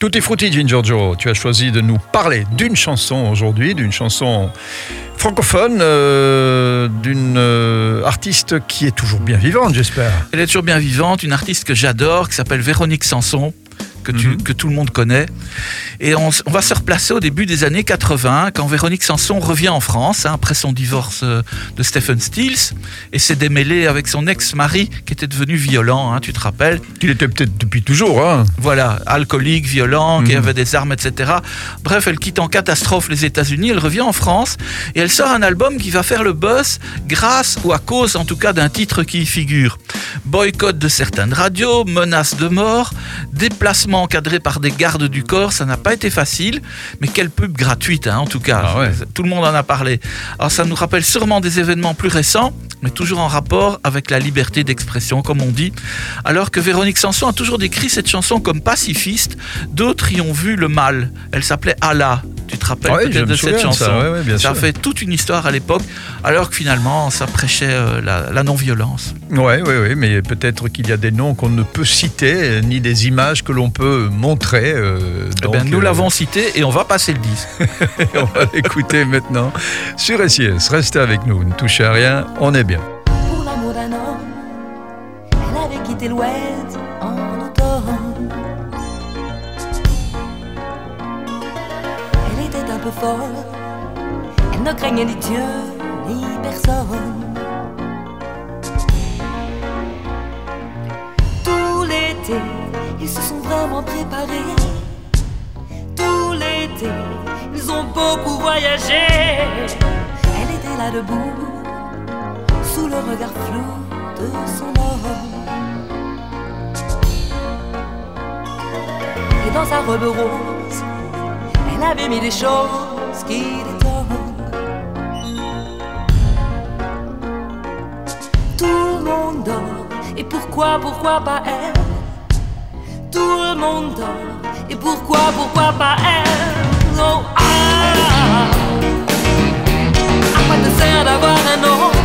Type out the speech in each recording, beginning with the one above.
Tutti frutti, Giorgio. Tu as choisi de nous parler d'une chanson aujourd'hui, d'une chanson francophone, euh, d'une euh, artiste qui est toujours bien vivante, j'espère. Elle est toujours bien vivante, une artiste que j'adore, qui s'appelle Véronique Sanson que, tu, Mhm. que tout le monde connaît. Et on, va se replacer au début des années 80, quand Véronique Sanson revient en France, hein, après son divorce euh, de Stephen Stills, et s'est démêlée avec son ex-mari, qui était devenu violent, hein, tu te rappelles Il était peut-être depuis toujours, hein. Voilà, alcoolique, violent, qui Mhm. avait des armes, etc. Bref, elle quitte en catastrophe les États-Unis, elle revient en France et elle sort un album qui va faire le buzz grâce ou à cause, en tout cas, d'un titre qui y figure. Boycott de certaines radios, menace de mort, déplacement encadré par des gardes du corps, ça n'a pas été facile, mais quelle pub gratuite, hein, en tout cas. Ah ouais. Tout le monde en a parlé. Alors ça nous rappelle sûrement des événements plus récents, mais toujours en rapport avec la liberté d'expression, comme on dit. Alors que Véronique Sanson a toujours décrit cette chanson comme pacifiste, d'autres y ont vu le mal. Elle s'appelait Allah. Tu te rappelles Ouais, peut-être de cette chanson ça, ouais, ouais, bien Ça a sûr. fait toute une histoire à l'époque, alors que finalement ça prêchait euh, la, la non-violence. Ouais, ouais, ouais, mais peut-être qu'il y a des noms qu'on ne peut citer, euh, ni des images que l'on peut montrer. euh, Eh donc, ben, nous euh, l'avons cité et on va passer le disque. on va l'écouter maintenant sur SIS. Restez avec nous, ne touchez à rien, on est bien. L'ouest en automne. Elle était un peu folle. Elle ne craignait ni Dieu ni personne. Tout l'été, ils se sont vraiment préparés. Tout l'été, ils ont beaucoup voyagé. Elle était là debout sous le regard flou de son homme. Dans sa robe rose, elle avait mis des choses qui l'étonnent. Tout le monde dort, et pourquoi, pourquoi pas elle? Tout le monde dort, et pourquoi, pourquoi pas elle? Oh, ah. À quoi te sert d'avoir un nom?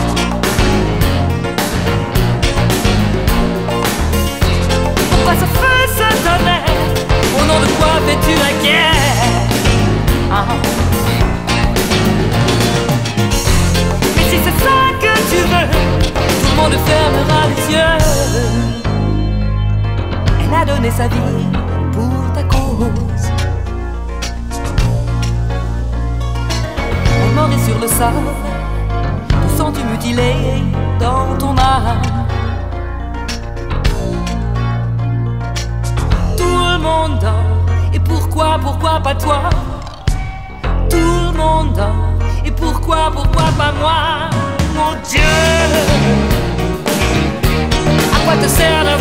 Sa vie pour ta cause Elle mourit sur le sable sens-tu mutilé dans ton âme Tout le monde dort. Et pourquoi, pourquoi pas toi? Tout le monde dort. Et pourquoi, pourquoi pas moi? Mon Dieu À quoi te sert nom